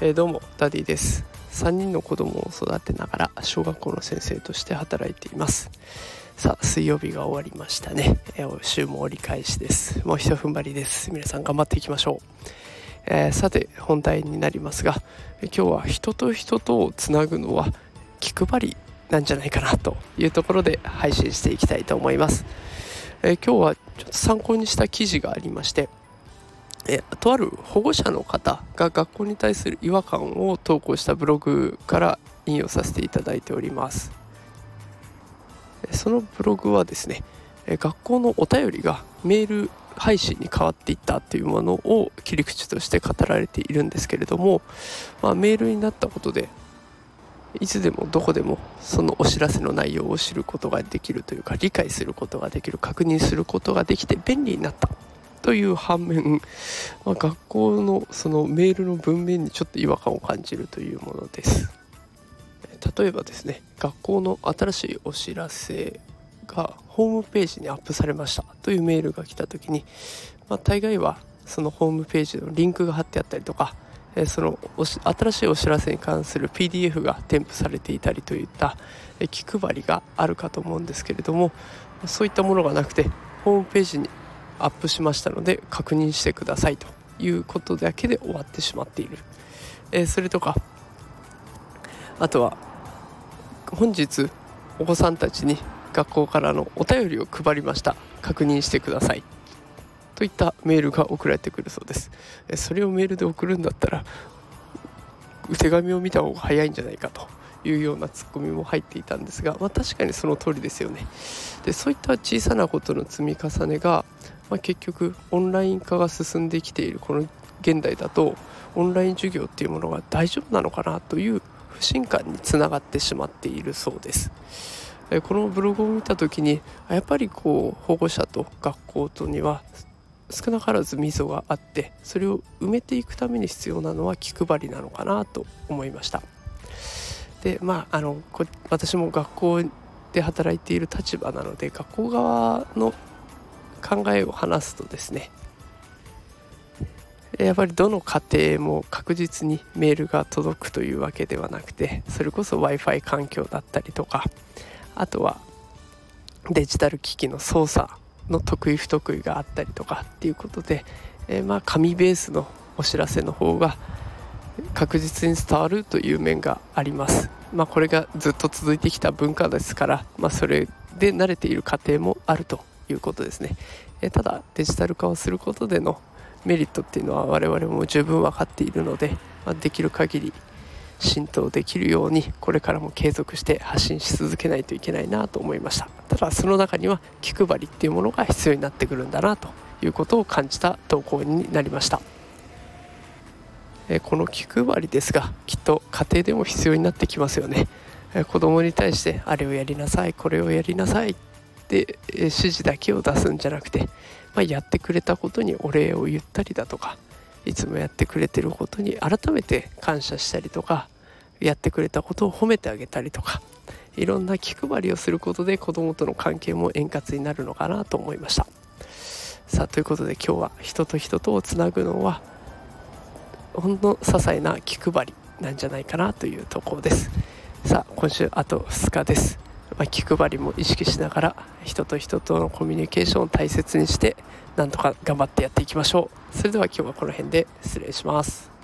えー、どうもダディです。3人の子供を育てながら小学校の先生として働いています。さあ水曜日が終わりましたね、えー、週も折り返しです。もうひと踏ん張りです。皆さん頑張っていきましょう、えー、さて本題になりますが今日は人と人とをつなぐのは気配りなんじゃないかなというところで配信していきたいと思います、え今日は参考にした記事がありましてえとある保護者の方が学校に対する違和感を投稿したブログから引用させていただいております。そのブログはですね学校のお便りがメール配信に変わっていったというものを切り口として語られているんですけれども、まあ、メールになったことでいつでもどこでもそのお知らせの内容を知ることができるというか理解することができる確認することができて便利になったという反面、まあ、学校のそのメールの文面にちょっと違和感を感じるというものです。例えばですね学校の新しいお知らせがホームページにアップされましたというメールが来た時に、まあ、大概はそのホームページのリンクが貼ってあったりとかえその新しいお知らせに関する PDF が添付されていたりといった気配りがあるかと思うんですけれどもそういったものがなくてホームページにアップしましたので確認してくださいということだけで終わってしまっている、え、それとかあとは本日お子さんたちに学校からのお便りを配りました。確認してください。といったメールが送られてくるそうですそれをメールで送るんだったら手紙を見た方が早いんじゃないかというようなツッコミも入っていたんですが、まあ、確かにその通りですよねでそういった小さなことの積み重ねがまあ、結局オンライン化が進んできているこの現代だとオンライン授業っていうものが大丈夫なのかなという不信感につながってしまっているそうです。このブログを見た時にやっぱりこう保護者と学校とには少なからず溝があってそれを埋めていくために必要なのは気配りなのかなと思いました。でまああの私も学校で働いている立場なので学校側の考えを話すとですねやっぱりどの家庭も確実にメールが届くというわけではなくてそれこそ w i f i 環境だったりとかあとはデジタル機器の操作の得意不得意があったりとかっていうことで、えー、まあ紙ベースのお知らせの方が確実に伝わるという面があります。まあ、これがずっと続いてきた文化ですから、まあ、それで慣れている家庭もあるということですね。えただデジタル化をすることでのメリットっていうのは我々も十分分かっているので、まあ、できる限り浸透できるようにこれからも継続して発信し続けないといけないなと思いました。ただその中には気配りっていうものが必要になってくるんだなということを感じた投稿になりました。この気配りですがきっと家庭でも必要になってきますよね。子供に対してあれをやりなさいこれをやりなさいで指示だけを出すんじゃなくて、まあ、やってくれたことにお礼を言ったりだとかいつもやってくれてることに改めて感謝したりとかやってくれたことを褒めてあげたりとかいろんな気配りをすることで子供との関係も円滑になるのかなと思いました。さあということで今日は人と人とをつなぐのはほんの些細な気配りなんじゃないかなというところです。さあ今週あと2日です。まあ、気配りも意識しながら人と人とのコミュニケーションを大切にしてなんとか頑張ってやっていきましょう。それでは今日はこの辺で失礼します。